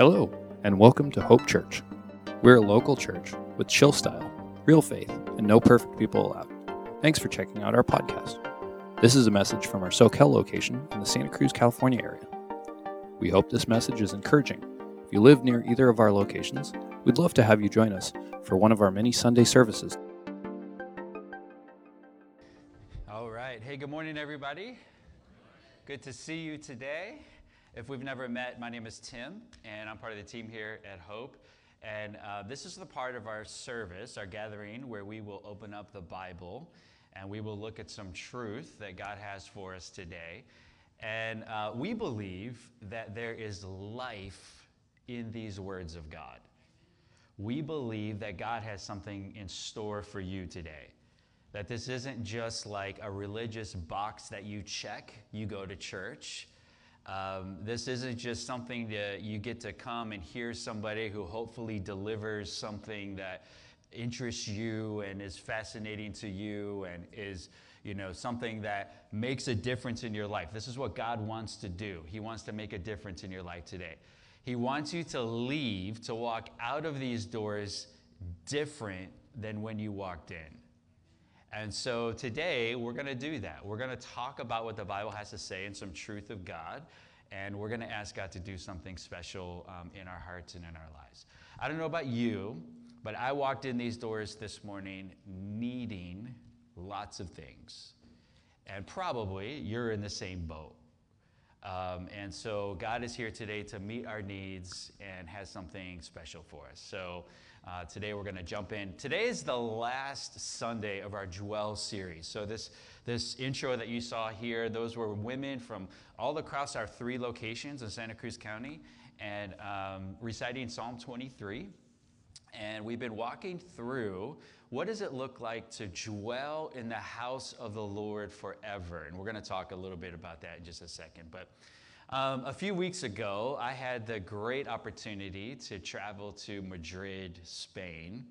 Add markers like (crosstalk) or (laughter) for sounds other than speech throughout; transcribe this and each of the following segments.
Hello, and welcome to Hope Church. We're a local church with chill style, real faith, and no perfect people allowed. Thanks for checking out our podcast. This is a message from our Soquel location in the Santa Cruz, California area. We hope this message is encouraging. If you live near either of our locations, we'd love to have you join us for one of our many Sunday services. All right. Hey, good morning, everybody. Good to see you today. If we've never met, my name is Tim, and I'm part of the team here at Hope. And uh, this is the part of our service, our gathering, where we will open up the Bible and we will look at some truth that God has for us today. And uh, we believe that there is life in these words of God. We believe that God has something in store for you today. That this isn't just like a religious box that you check, you go to church um, this isn't just something that you get to come and hear somebody who hopefully delivers something that interests you and is fascinating to you and is you know something that makes a difference in your life. This is what god wants to do. He wants to make a difference in your life today. He wants you to leave to walk out of these doors different than when you walked in and so today we're going to do that. We're going to talk about what the Bible has to say and some truth of God. And we're going to ask God to do something special um, in our hearts and in our lives. I don't know about you, but I walked in these doors this morning needing lots of things. And probably you're in the same boat. Um, and so God is here today to meet our needs and has something special for us. So uh, today we're going to jump in. Today is the last Sunday of our Dwell series. So this this intro that you saw here, those were women from all across our three locations in Santa Cruz County and um, reciting Psalm 23. And we've been walking through what does it look like to dwell in the house of the Lord forever? And we're going to talk a little bit about that in just a second. But um, a few weeks ago, I had the great opportunity to travel to Madrid, Spain,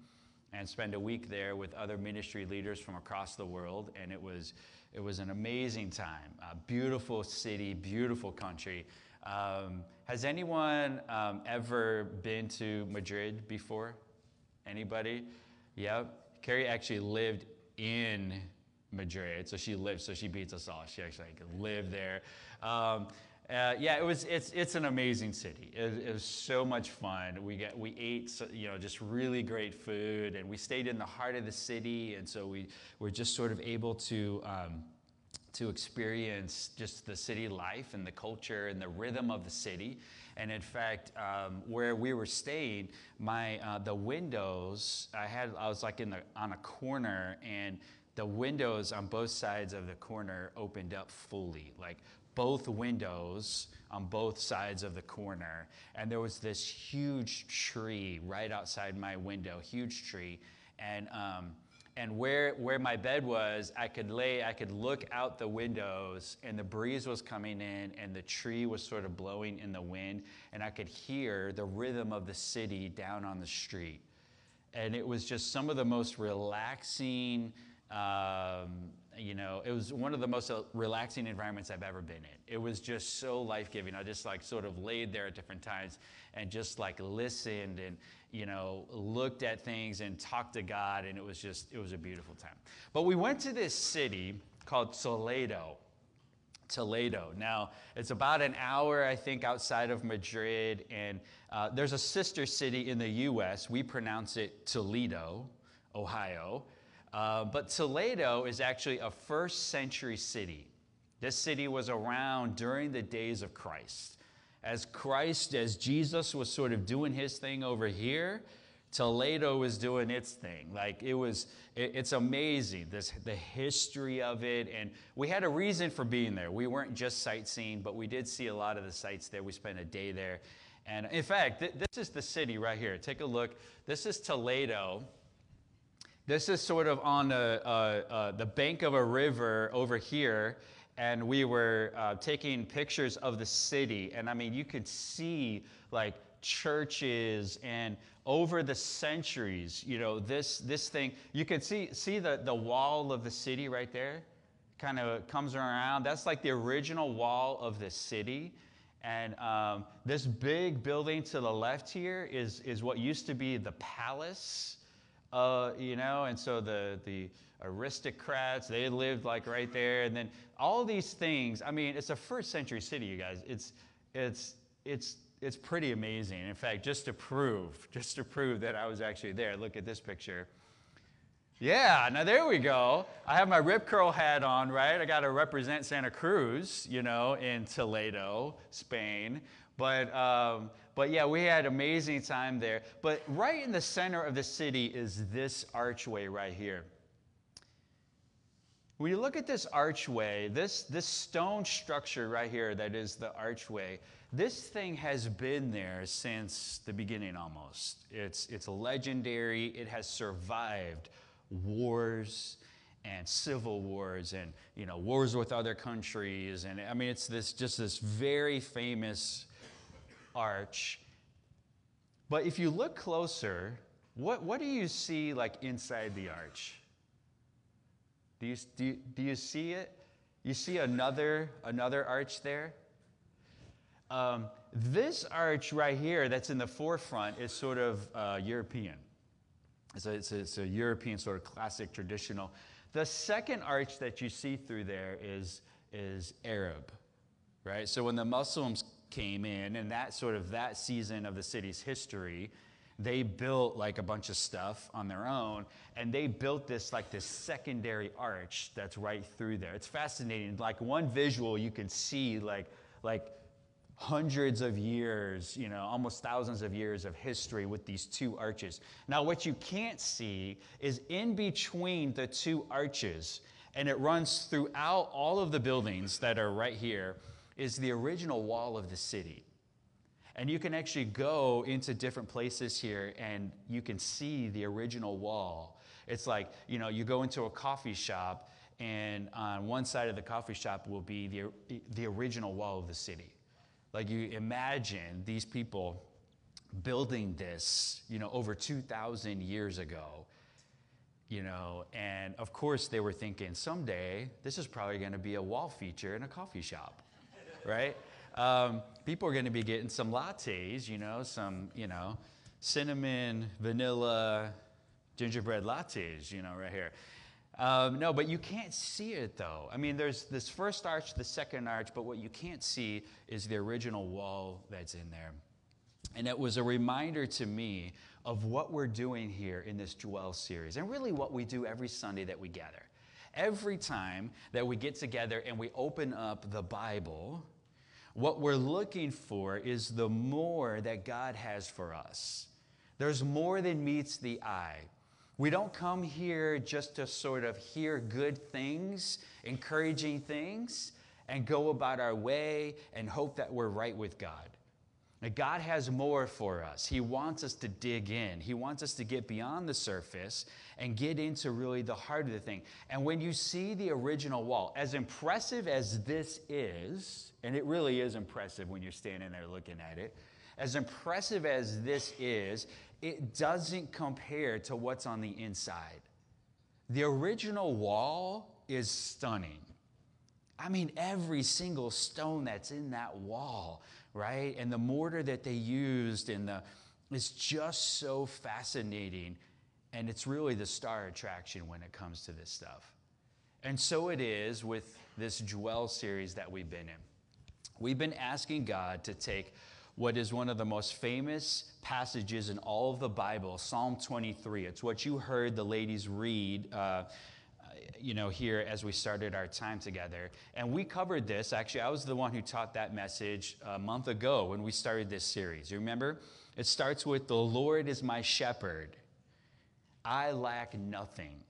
and spend a week there with other ministry leaders from across the world. And it was, it was an amazing time. A beautiful city, beautiful country. Um, has anyone um, ever been to Madrid before? Anybody? Yep. Carrie actually lived in Madrid, so she lived, so she beats us all. She actually like, lived there. Um, uh, yeah, it was. It's it's an amazing city. It, it, was so much fun. We get we ate you know just really great food, and we stayed in the heart of the city, and so we were just sort of able to. Um, to experience just the city life and the culture and the rhythm of the city. And in fact, um, where we were staying, my uh, the windows I had I was like in the on a corner and the windows on both sides of the corner opened up fully, like both windows on both sides of the corner. And there was this huge tree right outside my window, huge tree. And, um, and where, where my bed was, I could lay, I could look out the windows, and the breeze was coming in, and the tree was sort of blowing in the wind, and I could hear the rhythm of the city down on the street. And it was just some of the most relaxing, um, you know, it was one of the most uh, relaxing environments I've ever been in. It was just so life giving. I just like sort of laid there at different times and just like listened and, you know, looked at things and talked to God. And it was just, it was a beautiful time. But we went to this city called Toledo. Toledo. Now, it's about an hour, I think, outside of Madrid. And uh, there's a sister city in the U.S. We pronounce it Toledo, Ohio. Uh, but Toledo is actually a first century city. This city was around during the days of Christ. As Christ, as Jesus was sort of doing his thing over here, Toledo was doing its thing. Like it was, it, it's amazing, this, the history of it. And we had a reason for being there. We weren't just sightseeing, but we did see a lot of the sites there. We spent a day there. And in fact, th- this is the city right here. Take a look. This is Toledo. This is sort of on a, uh, uh, the bank of a river over here, and we were uh, taking pictures of the city. And I mean, you could see like churches and over the centuries, you know, this, this thing, you could see, see the, the wall of the city right there kind of comes around. That's like the original wall of the city. And um, this big building to the left here is, is what used to be the palace, uh, you know, and so the, the aristocrats, they lived like right there. And then all these things, I mean, it's a first century city, you guys. It's, it's, it's, it's pretty amazing. In fact, just to prove, (laughs) just to prove that I was actually there, look at this picture. Yeah, now there we go. I have my rip curl hat on, right? I got to represent Santa Cruz, you know, in Toledo, Spain. But, um, but yeah, we had amazing time there. But right in the center of the city is this archway right here. When you look at this archway, this, this stone structure right here that is the archway, this thing has been there since the beginning almost. It's, it's legendary, it has survived wars and civil wars and you know wars with other countries and i mean it's this just this very famous arch. But if you look closer what, what do you see like inside the arch? Do you, do do you see it? You see another another arch there? Um, this arch right here that's in the forefront is sort of uh, european. It's a, it's, a, it's a, European sort of classic traditional. The second arch that you see through there is, is Arab, right? So when the Muslims came in, and that sort of that season of the city's history, they built like a bunch of stuff on their own, and they built this like this secondary arch that's right through there. It's fascinating. Like one visual, you can see like like hundreds of years, you know, almost thousands of years of history with these two arches. Now, what you can't see is in between the two arches, and it runs throughout all of the buildings that are right here, is the original wall of the city. And you can actually go into different places here and you can see the original wall. It's like, you know, you go into a coffee shop, and on one side of the coffee shop will be the, the original wall of the city. Like you imagine these people building this, you know, over 2,000 years ago, you know, and of course they were thinking someday this is probably going to be a wall feature in a coffee shop, right? Um, people are going to be getting some lattes, you know, some, you know, cinnamon, vanilla, gingerbread lattes, you know, right here. Um, no, but you can't see it though. I mean, there's this first arch, the second arch, but what you can't see is the original wall that's in there. And it was a reminder to me of what we're doing here in this Dwell series, and really what we do every Sunday that we gather. Every time that we get together and we open up the Bible, what we're looking for is the more that God has for us. There's more than meets the eye. We don't come here just to sort of hear good things, encouraging things, and go about our way and hope that we're right with God. God has more for us. He wants us to dig in. He wants us to get beyond the surface and get into really the heart of the thing. And when you see the original wall, as impressive as this is, and it really is impressive when you're standing there looking at it, as impressive as this is, it doesn't compare to what's on the inside. The original wall is stunning. I mean, every single stone that's in that wall, right? And the mortar that they used and the is just so fascinating. And it's really the star attraction when it comes to this stuff. And so it is with this Dwell series that we've been in. We've been asking God to take what is one of the most famous passages in all of the Bible, Psalm 23. It's what you heard the ladies read. Uh, you know, here as we started our time together. And we covered this. Actually, I was the one who taught that message a month ago when we started this series. You remember? It starts with The Lord is my shepherd, I lack nothing.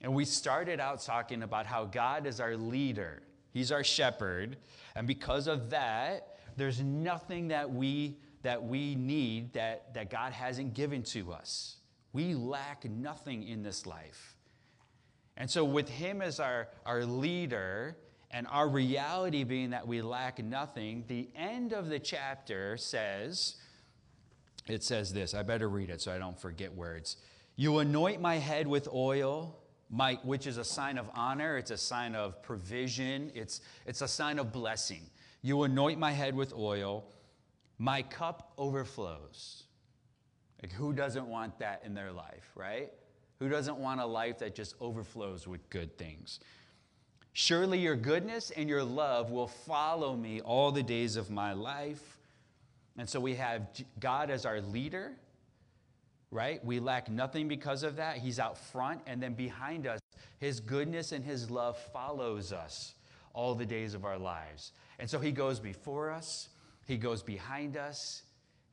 And we started out talking about how God is our leader, He's our shepherd. And because of that, there's nothing that we that we need that, that God hasn't given to us. We lack nothing in this life. And so, with Him as our, our leader and our reality being that we lack nothing, the end of the chapter says, it says this. I better read it so I don't forget words. You anoint my head with oil, my, which is a sign of honor, it's a sign of provision, it's, it's a sign of blessing. You anoint my head with oil, my cup overflows. Like, who doesn't want that in their life, right? Who doesn't want a life that just overflows with good things? Surely your goodness and your love will follow me all the days of my life. And so we have God as our leader, right? We lack nothing because of that. He's out front, and then behind us, His goodness and His love follows us all the days of our lives. And so He goes before us, He goes behind us,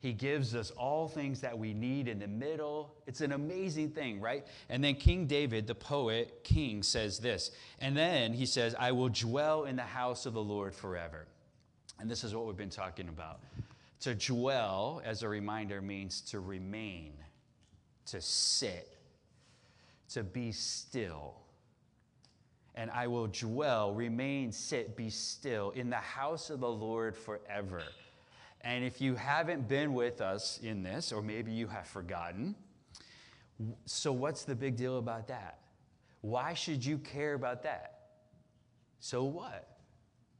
he gives us all things that we need in the middle. It's an amazing thing, right? And then King David, the poet, king, says this. And then he says, I will dwell in the house of the Lord forever. And this is what we've been talking about. To dwell, as a reminder, means to remain, to sit, to be still. And I will dwell, remain, sit, be still in the house of the Lord forever. And if you haven't been with us in this, or maybe you have forgotten, so what's the big deal about that? Why should you care about that? So what?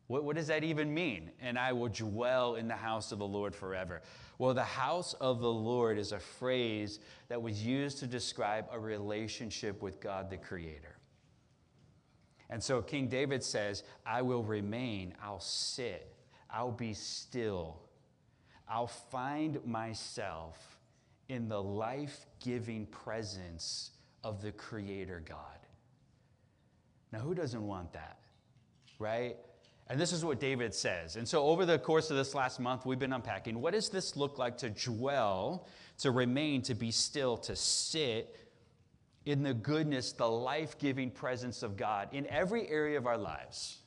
What, what does that even mean? And I will dwell in the house of the Lord forever. Well, the house of the Lord is a phrase that was used to describe a relationship with God the Creator. And so King David says, I will remain, I'll sit, I'll be still I'll find myself in the life giving presence of the Creator God. Now, who doesn't want that? Right? And this is what David says. And so, over the course of this last month, we've been unpacking what does this look like to dwell, to remain, to be still, to sit in the goodness, the life giving presence of God in every area of our lives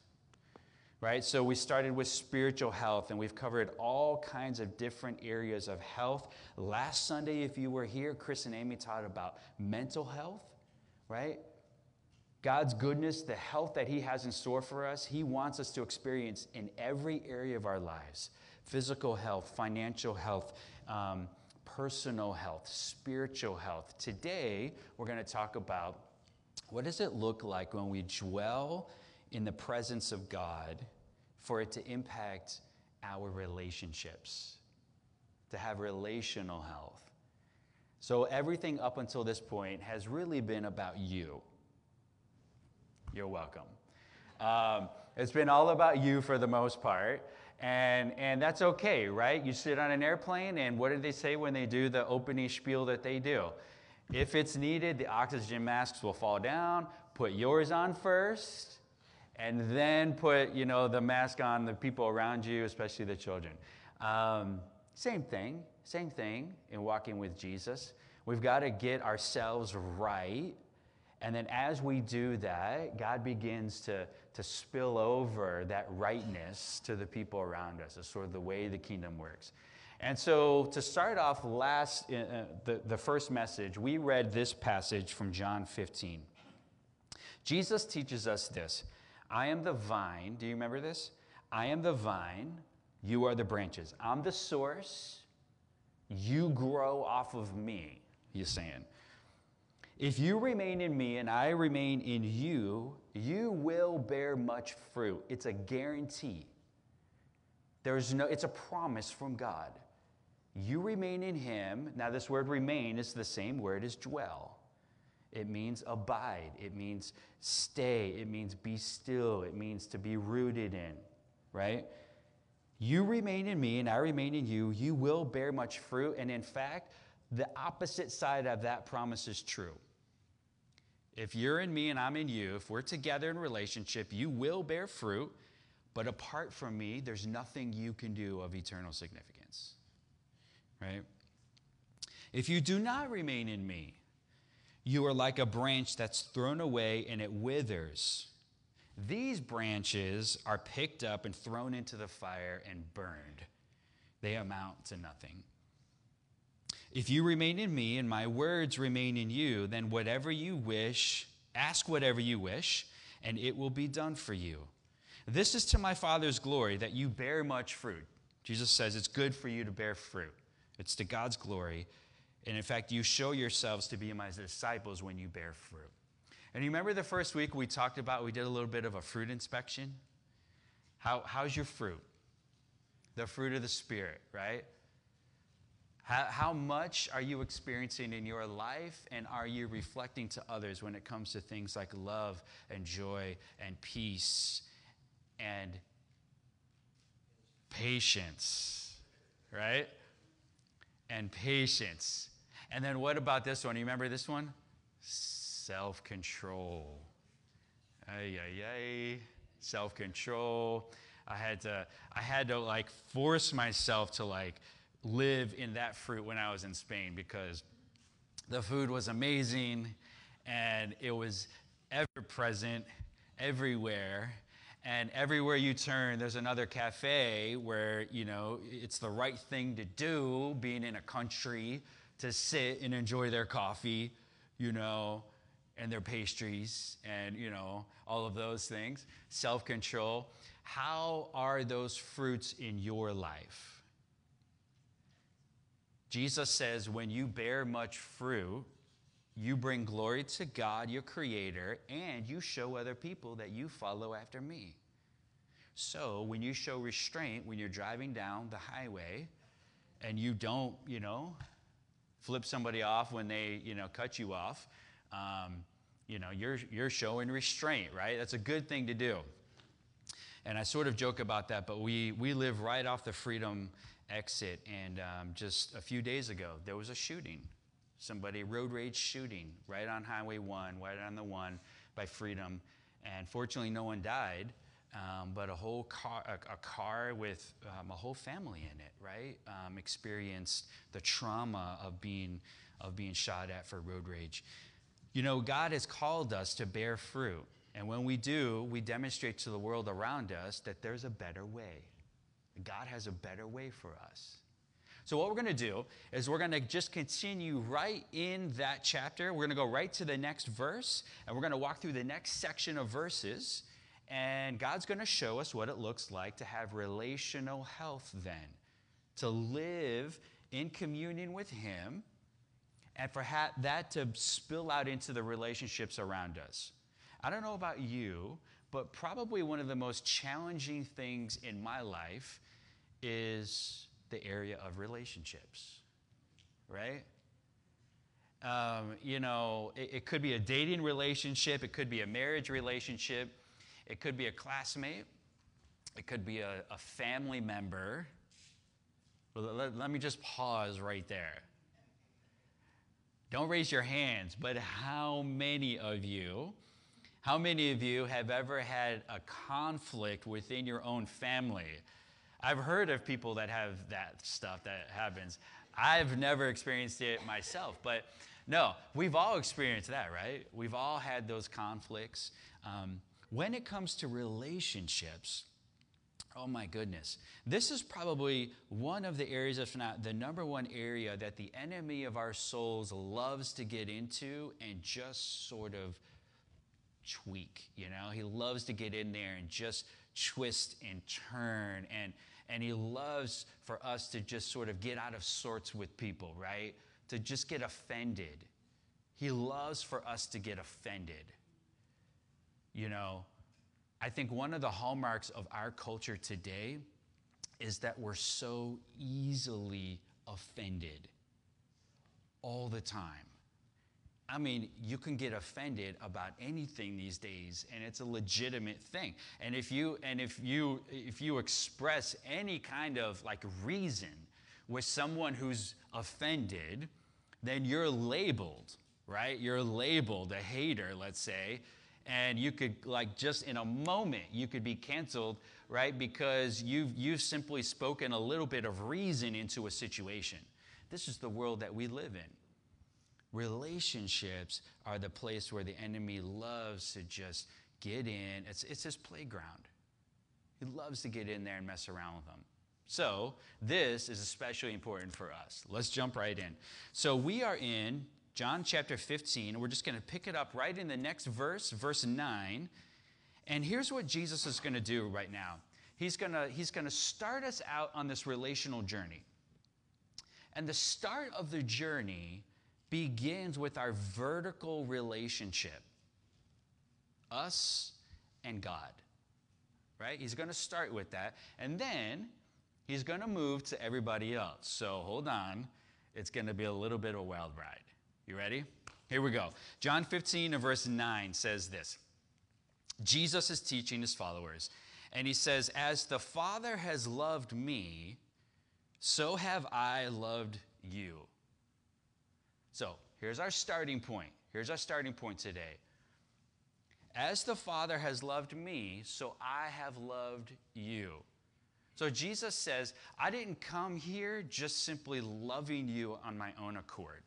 right? So we started with spiritual health and we've covered all kinds of different areas of health. Last Sunday, if you were here, Chris and Amy taught about mental health, right? God's goodness, the health that He has in store for us, He wants us to experience in every area of our lives physical health, financial health, um, personal health, spiritual health. Today, we're going to talk about what does it look like when we dwell in the presence of God for it to impact our relationships, to have relational health. So, everything up until this point has really been about you. You're welcome. Um, it's been all about you for the most part. And, and that's okay, right? You sit on an airplane, and what do they say when they do the opening spiel that they do? If it's needed, the oxygen masks will fall down. Put yours on first and then put you know the mask on the people around you especially the children. Um, same thing same thing in walking with jesus. We've got to get ourselves right and then as we do that god begins to, to spill over that rightness to the people around us. It's sort of the way the kingdom works. And so to start off last uh, the, the first message we read this passage from john 15 jesus teaches us this I am the vine. Do you remember this? I am the vine, you are the branches. I'm the source, you grow off of me, he's saying. If you remain in me and I remain in you, you will bear much fruit. It's a guarantee. There's no, it's a promise from God. You remain in him. Now, this word remain is the same word as dwell. It means abide. It means stay. It means be still. It means to be rooted in, right? You remain in me and I remain in you. You will bear much fruit. And in fact, the opposite side of that promise is true. If you're in me and I'm in you, if we're together in relationship, you will bear fruit. But apart from me, there's nothing you can do of eternal significance, right? If you do not remain in me, you are like a branch that's thrown away and it withers. These branches are picked up and thrown into the fire and burned. They amount to nothing. If you remain in me and my words remain in you, then whatever you wish, ask whatever you wish, and it will be done for you. This is to my Father's glory that you bear much fruit. Jesus says it's good for you to bear fruit, it's to God's glory and in fact, you show yourselves to be my disciples when you bear fruit. And you remember the first week we talked about, we did a little bit of a fruit inspection? How, how's your fruit? the fruit of the Spirit, right? How, how much are you experiencing in your life, and are you reflecting to others when it comes to things like love and joy and peace and patience, right? And patience. And then what about this one? You remember this one? Self control. Ay, ay, ay. Self control. I had to, I had to like force myself to like live in that fruit when I was in Spain because the food was amazing and it was ever present everywhere and everywhere you turn there's another cafe where you know it's the right thing to do being in a country to sit and enjoy their coffee you know and their pastries and you know all of those things. Self-control. How are those fruits in your life? Jesus says when you bear much fruit you bring glory to god your creator and you show other people that you follow after me. So when you show restraint when you're driving down the highway and you don't you know flip somebody off when they you know cut you off um, you know, you're, you're showing restraint, right? That's a good thing to do. And I sort of joke about that, but we, we live right off the Freedom exit. And um, just a few days ago, there was a shooting. Somebody, road rage shooting, right on Highway 1, right on the 1 by Freedom. And fortunately, no one died. Um, but a whole car, a, a car with um, a whole family in it, right? Um, experienced the trauma of being of being shot at for road rage. You know, God has called us to bear fruit. And when we do, we demonstrate to the world around us that there's a better way. God has a better way for us. So, what we're going to do is we're going to just continue right in that chapter. We're going to go right to the next verse, and we're going to walk through the next section of verses. And God's going to show us what it looks like to have relational health then, to live in communion with Him and for ha- that to spill out into the relationships around us. I don't know about you, but probably one of the most challenging things in my life is the area of relationships, right? Um, you know, it, it could be a dating relationship, it could be a marriage relationship, it could be a classmate, it could be a, a family member. Well, let, let me just pause right there. Don't raise your hands, but how many of you, how many of you have ever had a conflict within your own family? I've heard of people that have that stuff that happens. I've never experienced it myself, but no, we've all experienced that, right? We've all had those conflicts. Um, when it comes to relationships, Oh my goodness. This is probably one of the areas, if not the number one area, that the enemy of our souls loves to get into and just sort of tweak. You know, he loves to get in there and just twist and turn. And, and he loves for us to just sort of get out of sorts with people, right? To just get offended. He loves for us to get offended. You know, I think one of the hallmarks of our culture today is that we're so easily offended all the time. I mean, you can get offended about anything these days and it's a legitimate thing. And if you and if you if you express any kind of like reason with someone who's offended, then you're labeled, right? You're labeled a hater, let's say, and you could like just in a moment you could be canceled right? Because you've you've simply spoken a little bit of reason into a situation. This is the world that we live in. Relationships are the place where the enemy loves to just get in. It's, it's his playground. He loves to get in there and mess around with them so this is especially important for us. Let's jump right in. So we are in John chapter 15. We're just going to pick it up right in the next verse, verse 9. And here's what Jesus is going to do right now He's going to, he's going to start us out on this relational journey. And the start of the journey begins with our vertical relationship us and God. Right? He's going to start with that. And then He's going to move to everybody else. So hold on. It's going to be a little bit of a wild ride. You ready? Here we go. John 15 and verse 9 says this Jesus is teaching his followers, and he says, As the Father has loved me, so have I loved you. So here's our starting point. Here's our starting point today. As the Father has loved me, so I have loved you. So Jesus says, I didn't come here just simply loving you on my own accord.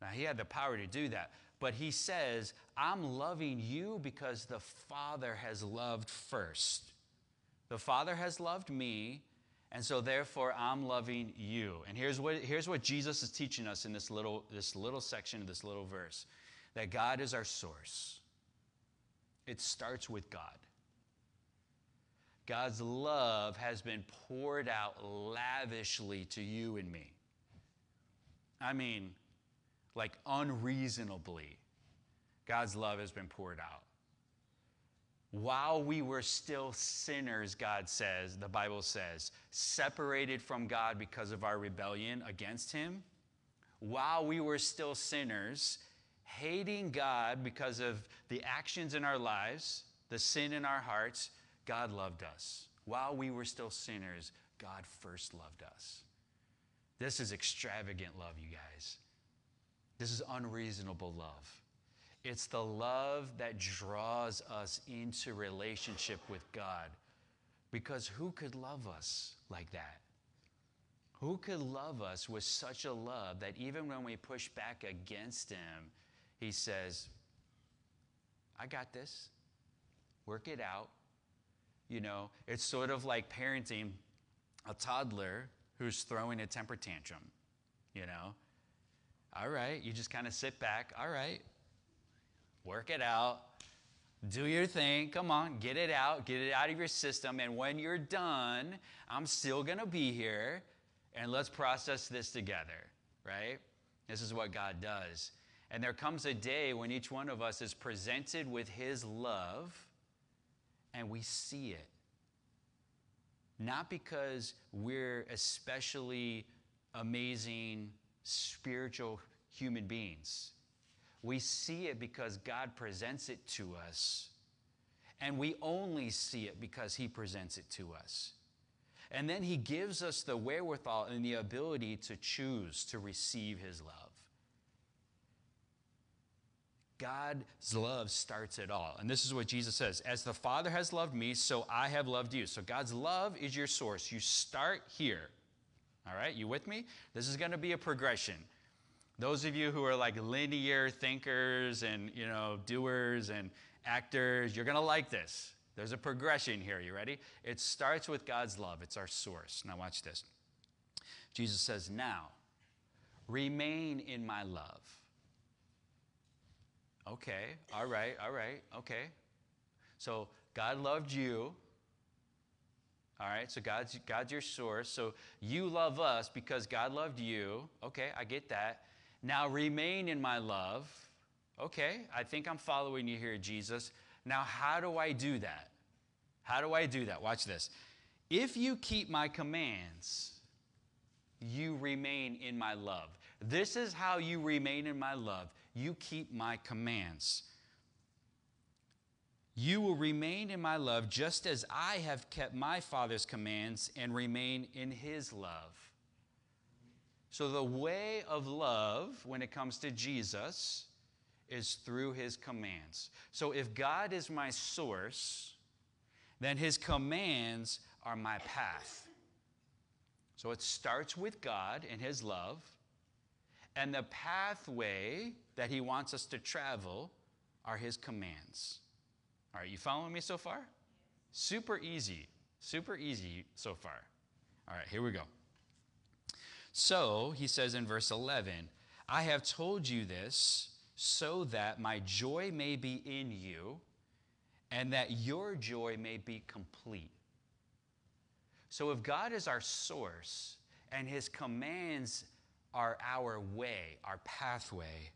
Now, he had the power to do that, but he says, I'm loving you because the Father has loved first. The Father has loved me, and so therefore I'm loving you. And here's what, here's what Jesus is teaching us in this little, this little section of this little verse that God is our source. It starts with God. God's love has been poured out lavishly to you and me. I mean, like unreasonably, God's love has been poured out. While we were still sinners, God says, the Bible says, separated from God because of our rebellion against Him, while we were still sinners, hating God because of the actions in our lives, the sin in our hearts, God loved us. While we were still sinners, God first loved us. This is extravagant love, you guys. This is unreasonable love. It's the love that draws us into relationship with God. Because who could love us like that? Who could love us with such a love that even when we push back against Him, He says, I got this. Work it out. You know, it's sort of like parenting a toddler who's throwing a temper tantrum. You know, all right, you just kind of sit back. All right, work it out. Do your thing. Come on, get it out. Get it out of your system. And when you're done, I'm still going to be here. And let's process this together, right? This is what God does. And there comes a day when each one of us is presented with His love and we see it. Not because we're especially amazing spiritual human beings. We see it because God presents it to us. And we only see it because He presents it to us. And then He gives us the wherewithal and the ability to choose to receive His love. God's love starts it all. And this is what Jesus says As the Father has loved me, so I have loved you. So God's love is your source. You start here. All right, you with me? This is going to be a progression. Those of you who are like linear thinkers and, you know, doers and actors, you're going to like this. There's a progression here. You ready? It starts with God's love. It's our source. Now watch this. Jesus says, "Now, remain in my love." Okay, all right, all right, okay. So God loved you. All right, so God's, God's your source. So you love us because God loved you. Okay, I get that. Now remain in my love. Okay, I think I'm following you here, Jesus. Now, how do I do that? How do I do that? Watch this. If you keep my commands, you remain in my love. This is how you remain in my love you keep my commands. You will remain in my love just as I have kept my Father's commands and remain in his love. So, the way of love when it comes to Jesus is through his commands. So, if God is my source, then his commands are my path. So, it starts with God and his love. And the pathway that he wants us to travel are his commands. Right, you following me so far? Super easy. Super easy so far. All right, here we go. So, he says in verse 11, I have told you this so that my joy may be in you and that your joy may be complete. So, if God is our source and his commands are our way, our pathway.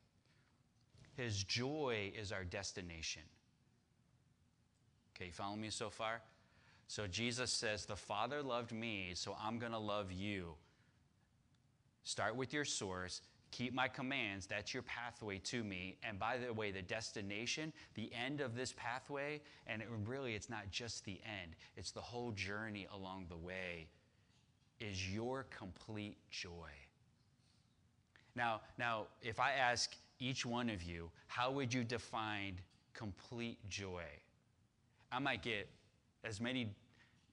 His joy is our destination. Okay, you follow me so far? So Jesus says, The Father loved me, so I'm going to love you. Start with your source, keep my commands. That's your pathway to me. And by the way, the destination, the end of this pathway, and it, really it's not just the end, it's the whole journey along the way, is your complete joy. Now, now, if I ask each one of you, how would you define complete joy? I might get as many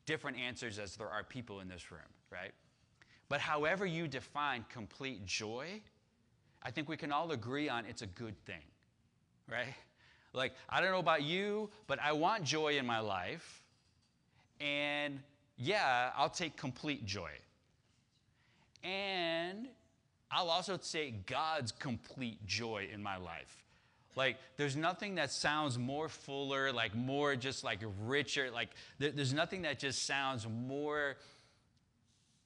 different answers as there are people in this room, right? But however you define complete joy, I think we can all agree on it's a good thing, right? Like, I don't know about you, but I want joy in my life. And yeah, I'll take complete joy. And I'll also take God's complete joy in my life. Like, there's nothing that sounds more fuller, like more just like richer. Like, there's nothing that just sounds more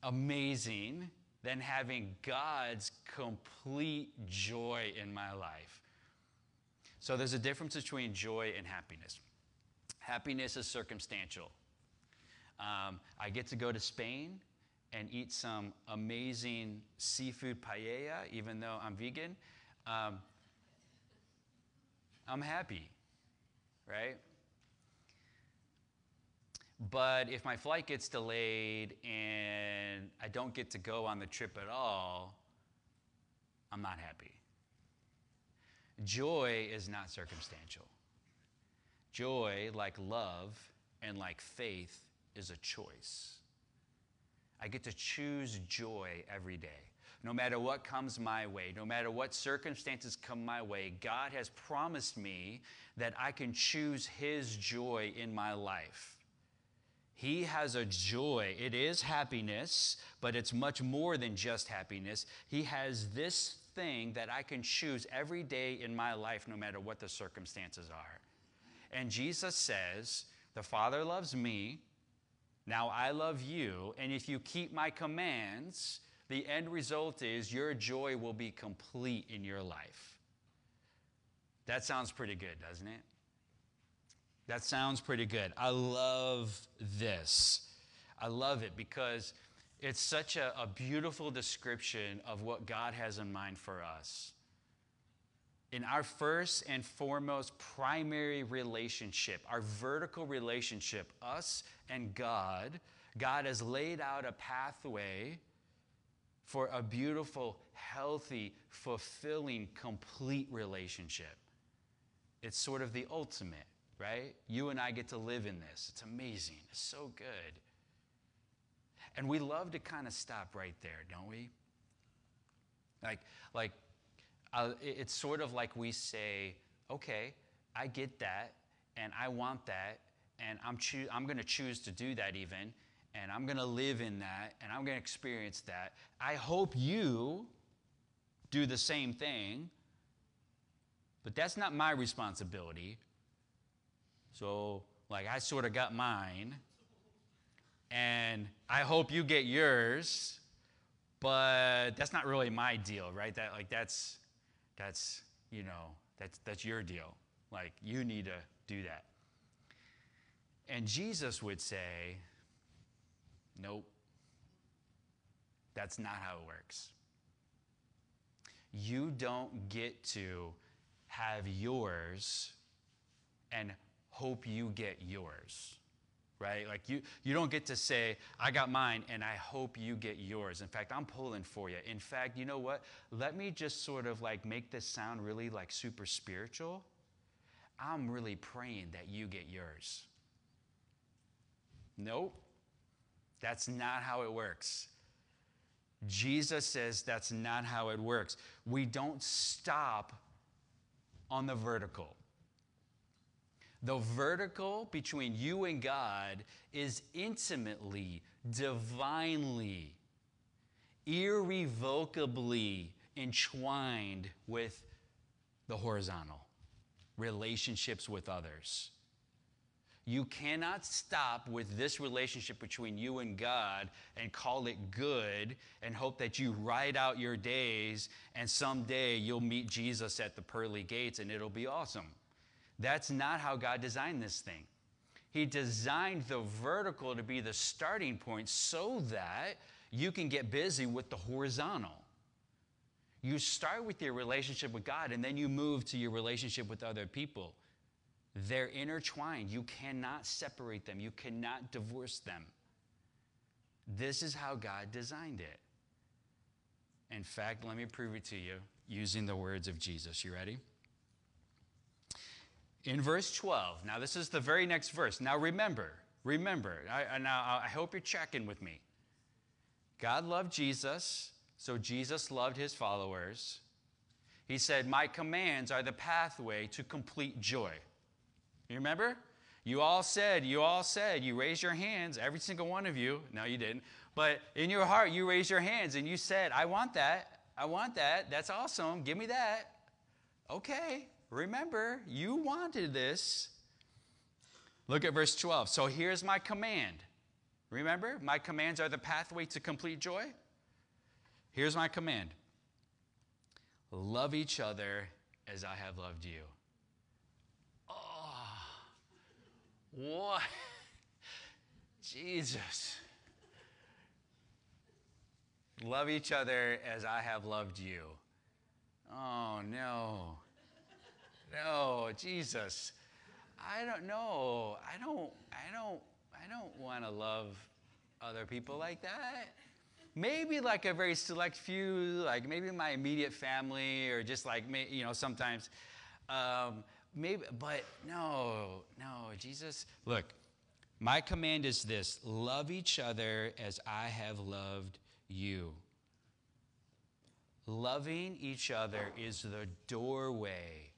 amazing than having God's complete joy in my life. So, there's a difference between joy and happiness. Happiness is circumstantial. Um, I get to go to Spain and eat some amazing seafood paella, even though I'm vegan. Um, I'm happy, right? But if my flight gets delayed and I don't get to go on the trip at all, I'm not happy. Joy is not circumstantial. Joy, like love and like faith, is a choice. I get to choose joy every day. No matter what comes my way, no matter what circumstances come my way, God has promised me that I can choose His joy in my life. He has a joy. It is happiness, but it's much more than just happiness. He has this thing that I can choose every day in my life, no matter what the circumstances are. And Jesus says, The Father loves me. Now I love you. And if you keep my commands, the end result is your joy will be complete in your life. That sounds pretty good, doesn't it? That sounds pretty good. I love this. I love it because it's such a, a, beautiful description of what God has in mind for us. In our first and foremost primary relationship, our vertical relationship, us and God, God has laid out a pathway for a beautiful, healthy, fulfilling, complete relationship. It's sort of the ultimate, right? You and I get to live in this. It's amazing. It's so good. And we love to kind of stop right there, don't we? Like, like uh, it's sort of like we say, okay, I get that, and I want that, and I'm, choo- I'm going to choose to do that even, and I'm going to live in that and I'm going to experience that. I hope you do the same thing, but that's not my responsibility. So, like, I sort of got mine, and I hope you get yours, but that's not really my deal, right? That, like, that's, that's, you know, that's, that's your deal. Like, you need to do that. And Jesus would say, Nope. That's not how it works. You don't get to have yours and hope you get yours right? Like you you don't get to say i got mine and i hope you get yours. In fact i'm pulling for you in fact you know what? Let me just sort of like make this sound really like super spiritual. I'm really praying that you get yours. Nope that's not how it works. Jesus says that's not how it works. We don't stop on the vertical. The vertical between you and God is intimately, divinely, irrevocably entwined with the horizontal relationships with others. You cannot stop with this relationship between you and God and call it good and hope that you ride out your days and someday you'll meet Jesus at the pearly gates and it'll be awesome. That's not how God designed this thing. He designed the vertical to be the starting point so that you can get busy with the horizontal. You start with your relationship with God and then you move to your relationship with other people. They're intertwined. You cannot separate them, you cannot divorce them. This is how God designed it. In fact, let me prove it to you using the words of Jesus. You ready? In verse 12, now this is the very next verse. Now remember, remember, I, now I hope you're checking with me. God loved Jesus, so Jesus loved his followers. He said, My commands are the pathway to complete joy. You remember? You all said, you all said, you raised your hands, every single one of you. No, you didn't. But in your heart, you raised your hands and you said, I want that. I want that. That's awesome. Give me that. Okay, remember, you wanted this. Look at verse 12. So here's my command. Remember, my commands are the pathway to complete joy. Here's my command love each other as I have loved you. What? Jesus. Love each other as I have loved you. Oh, no. No, Jesus. I don't know. I don't, I don't, I don't want to love other people like that. Maybe like a very select few, like maybe my immediate family, or just like, me, you know, sometimes. Um, maybe, but no, no, Jesus. Look, my command is this love each other as I have loved you. Loving each other is the doorway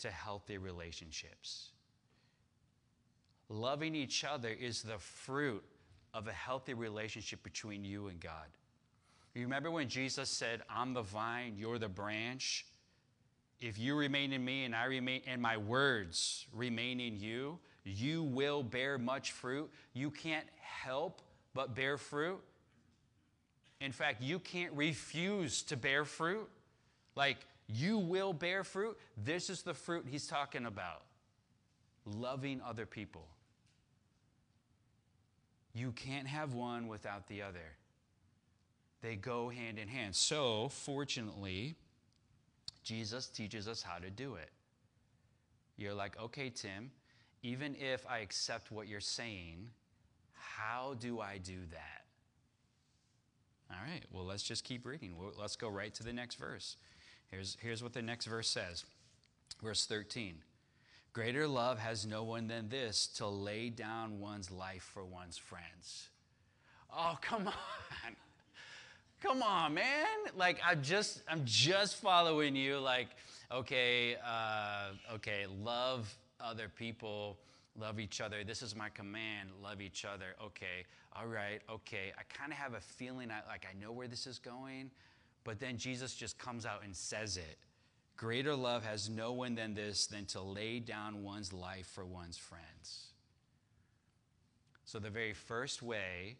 to healthy relationships. Loving each other is the fruit of a healthy relationship between you and God. You remember when Jesus said, I'm the vine, you're the branch? If you remain in me and I remain and my words remain in you, you will bear much fruit. You can't help but bear fruit. In fact, you can't refuse to bear fruit. Like you will bear fruit. This is the fruit he's talking about loving other people. You can't have one without the other, they go hand in hand. So, fortunately, Jesus teaches us how to do it. You're like, okay, Tim, even if I accept what you're saying, how do I do that? All right, well, let's just keep reading. Let's go right to the next verse. Here's, here's what the next verse says Verse 13 Greater love has no one than this to lay down one's life for one's friends. Oh, come (laughs) on. Come on, man. Like I'm just I'm just following you like okay, uh, okay, love other people, love each other. This is my command, love each other. Okay. All right. Okay. I kind of have a feeling I, like I know where this is going, but then Jesus just comes out and says it. Greater love has no one than this than to lay down one's life for one's friends. So, the very first way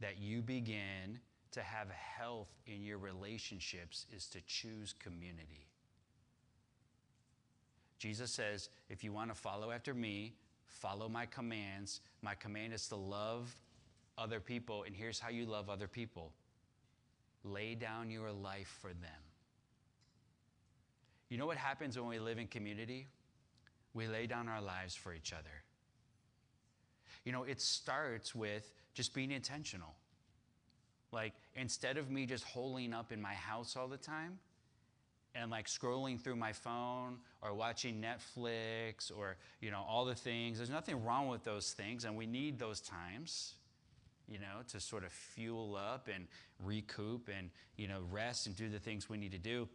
that you begin to have health in your relationships is to choose community. Jesus says, if you want to follow after me, follow my commands. My command is to love other people, and here's how you love other people lay down your life for them. You know what happens when we live in community? We lay down our lives for each other. You know, it starts with just being intentional. Like, instead of me just holing up in my house all the time and like scrolling through my phone or watching Netflix or, you know, all the things, there's nothing wrong with those things, and we need those times, you know, to sort of fuel up and recoup and, you know, rest and do the things we need to do.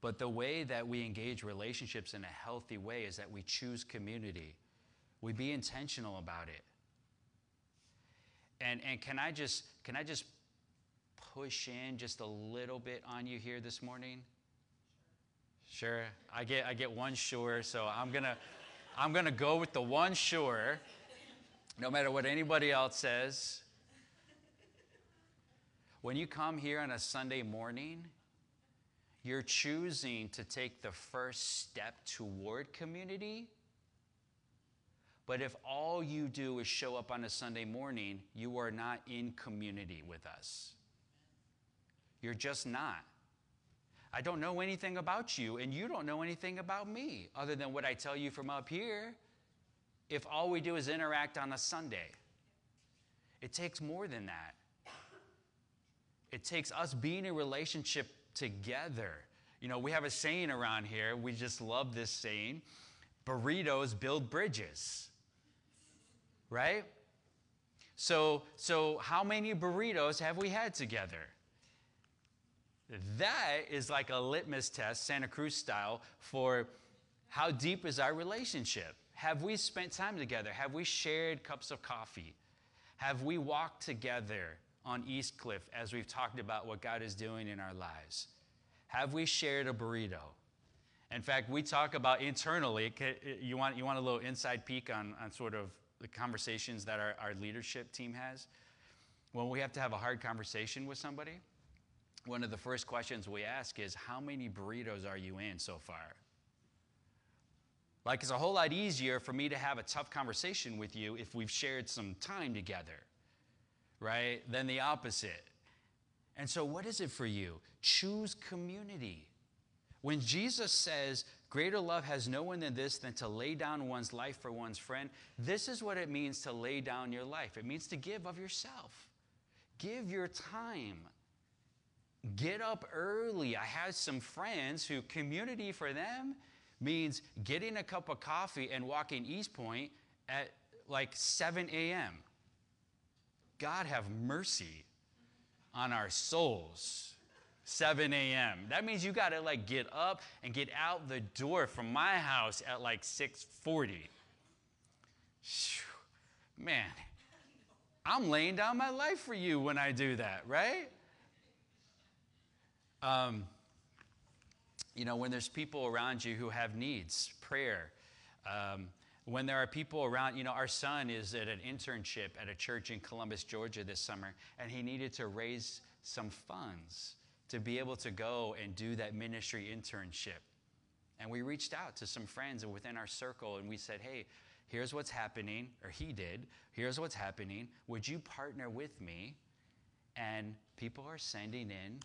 But the way that we engage relationships in a healthy way is that we choose community. We be intentional about it. And, and can I just can I just push in just a little bit on you here this morning? Sure. I get I get one sure, so I'm gonna I'm gonna go with the one sure, no matter what anybody else says. When you come here on a Sunday morning, you're choosing to take the first step toward community But if all you do is show up on a Sunday morning, you are not in community with us. You're just not. I don't know anything about you, and you don't know anything about me other than what I tell you from up here. If all we do is interact on a Sunday, it takes more than that. It takes us being in relationship together. You know, we have a saying around here, we just love this saying burritos build bridges right? So, so how many burritos have we had together? That is like a litmus test, Santa Cruz style, for how deep is our relationship? Have we spent time together? Have we shared cups of coffee? Have we walked together on East Cliff as we've talked about what God is doing in our lives? Have we shared a burrito? In fact, we talk about internally, you want, you want a little inside peek on, on sort of the conversations that our, our leadership team has. When we have to have a hard conversation with somebody, one of the first questions we ask is, How many burritos are you in so far? Like, it's a whole lot easier for me to have a tough conversation with you if we've shared some time together, right? Than the opposite. And so, what is it for you? Choose community. When Jesus says, Greater love has no one than this, than to lay down one's life for one's friend, this is what it means to lay down your life. It means to give of yourself, give your time. Get up early. I have some friends who community for them means getting a cup of coffee and walking East Point at like 7 a.m. God have mercy on our souls. 7 a.m. That means you got to like get up and get out the door from my house at like 6:40. Man, I'm laying down my life for you when I do that, right? Um, you know, when there's people around you who have needs, prayer. Um, when there are people around, you know, our son is at an internship at a church in Columbus, Georgia this summer, and he needed to raise some funds to be able to go and do that ministry internship. And we reached out to some friends within our circle and we said, hey, here's what's happening, or he did, here's what's happening. Would you partner with me? And people are sending in,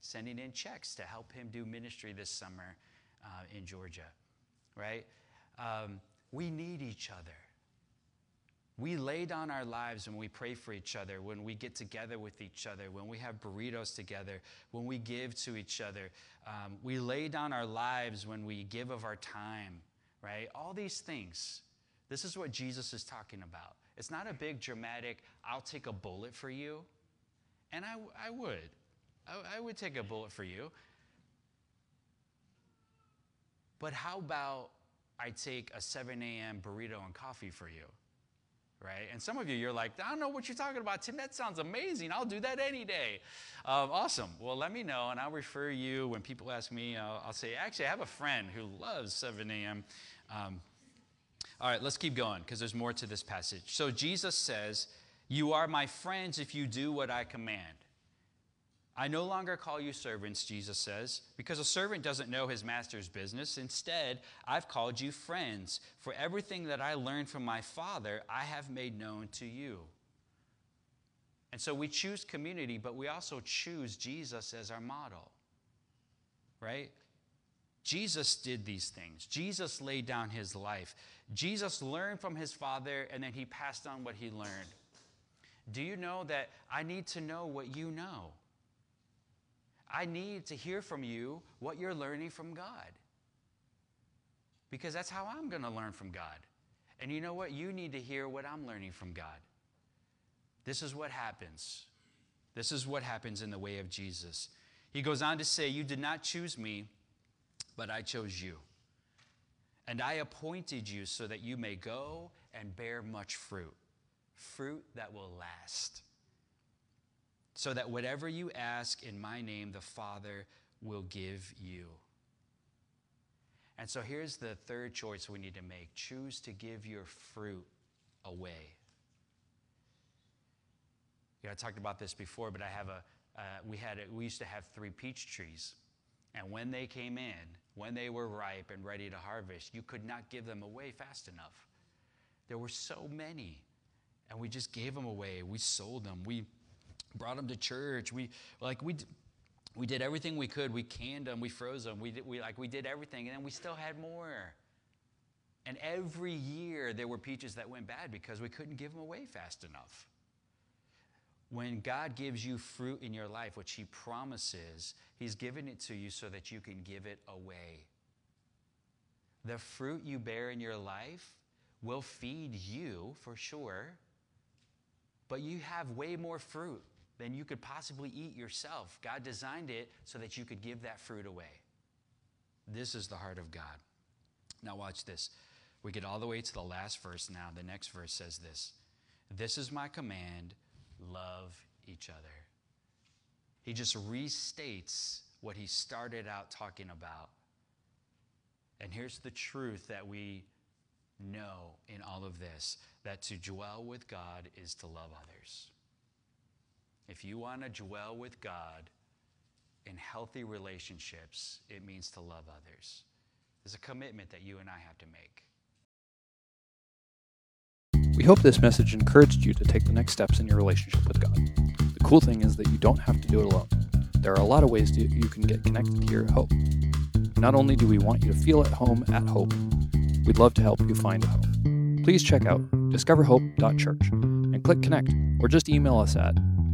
sending in checks to help him do ministry this summer uh, in Georgia, right? Um, we need each other. We lay down our lives when we pray for each other, when we get together with each other, when we have burritos together, when we give to each other. Um, we lay down our lives when we give of our time, right? All these things. This is what Jesus is talking about. It's not a big dramatic, I'll take a bullet for you. And I, I would. I, I would take a bullet for you. But how about I take a 7 a.m. burrito and coffee for you? Right? And some of you, you're like, I don't know what you're talking about, Tim. That sounds amazing. I'll do that any day. Um, awesome. Well, let me know, and I'll refer you. When people ask me, I'll, I'll say, actually, I have a friend who loves 7 a.m. Um, all right, let's keep going because there's more to this passage. So Jesus says, You are my friends if you do what I command. I no longer call you servants, Jesus says, because a servant doesn't know his master's business. Instead, I've called you friends, for everything that I learned from my Father, I have made known to you. And so we choose community, but we also choose Jesus as our model, right? Jesus did these things. Jesus laid down his life. Jesus learned from his Father, and then he passed on what he learned. Do you know that I need to know what you know? I need to hear from you what you're learning from God. Because that's how I'm going to learn from God. And you know what? You need to hear what I'm learning from God. This is what happens. This is what happens in the way of Jesus. He goes on to say, You did not choose me, but I chose you. And I appointed you so that you may go and bear much fruit, fruit that will last so that whatever you ask in my name, the Father will give you. And so here's the third choice we need to make choose to give your fruit away. Yeah, I talked about this before, but I have a, uh, we had a, we used to have three peach trees. And when they came in, when they were ripe and ready to harvest, you could not give them away fast enough. There were so many. And we just gave them away. We sold them. We brought them to church. We like we we did everything we could. We canned them. We froze them. We did, we like we did everything, and then we still had more. And every year there were peaches that went bad because we couldn't give them away fast enough. When God gives you fruit in your life, which He promises, He's given it to you so that you can give it away. The fruit you bear in your life will feed you for sure, but you have way more fruit than you could possibly eat yourself. God designed it so that you could give that fruit away. This is the heart of God. Now, watch this. We get all the way to the last verse now. The next verse says this This is my command love each other. He just restates what he started out talking about. And here's the truth that we know in all of this that to dwell with God is to love others. If you want to dwell with God in healthy relationships, it means to love others. There's a commitment that you and I have to make. We hope this message encouraged you to take the next steps in your relationship with God. The cool thing is that you don't have to do it alone. There are a lot of ways to, you can get connected here at Hope. Not only do we want you to feel at home at Hope, we'd love to help you find a home. Please check out discoverhope.church and click connect or just email us at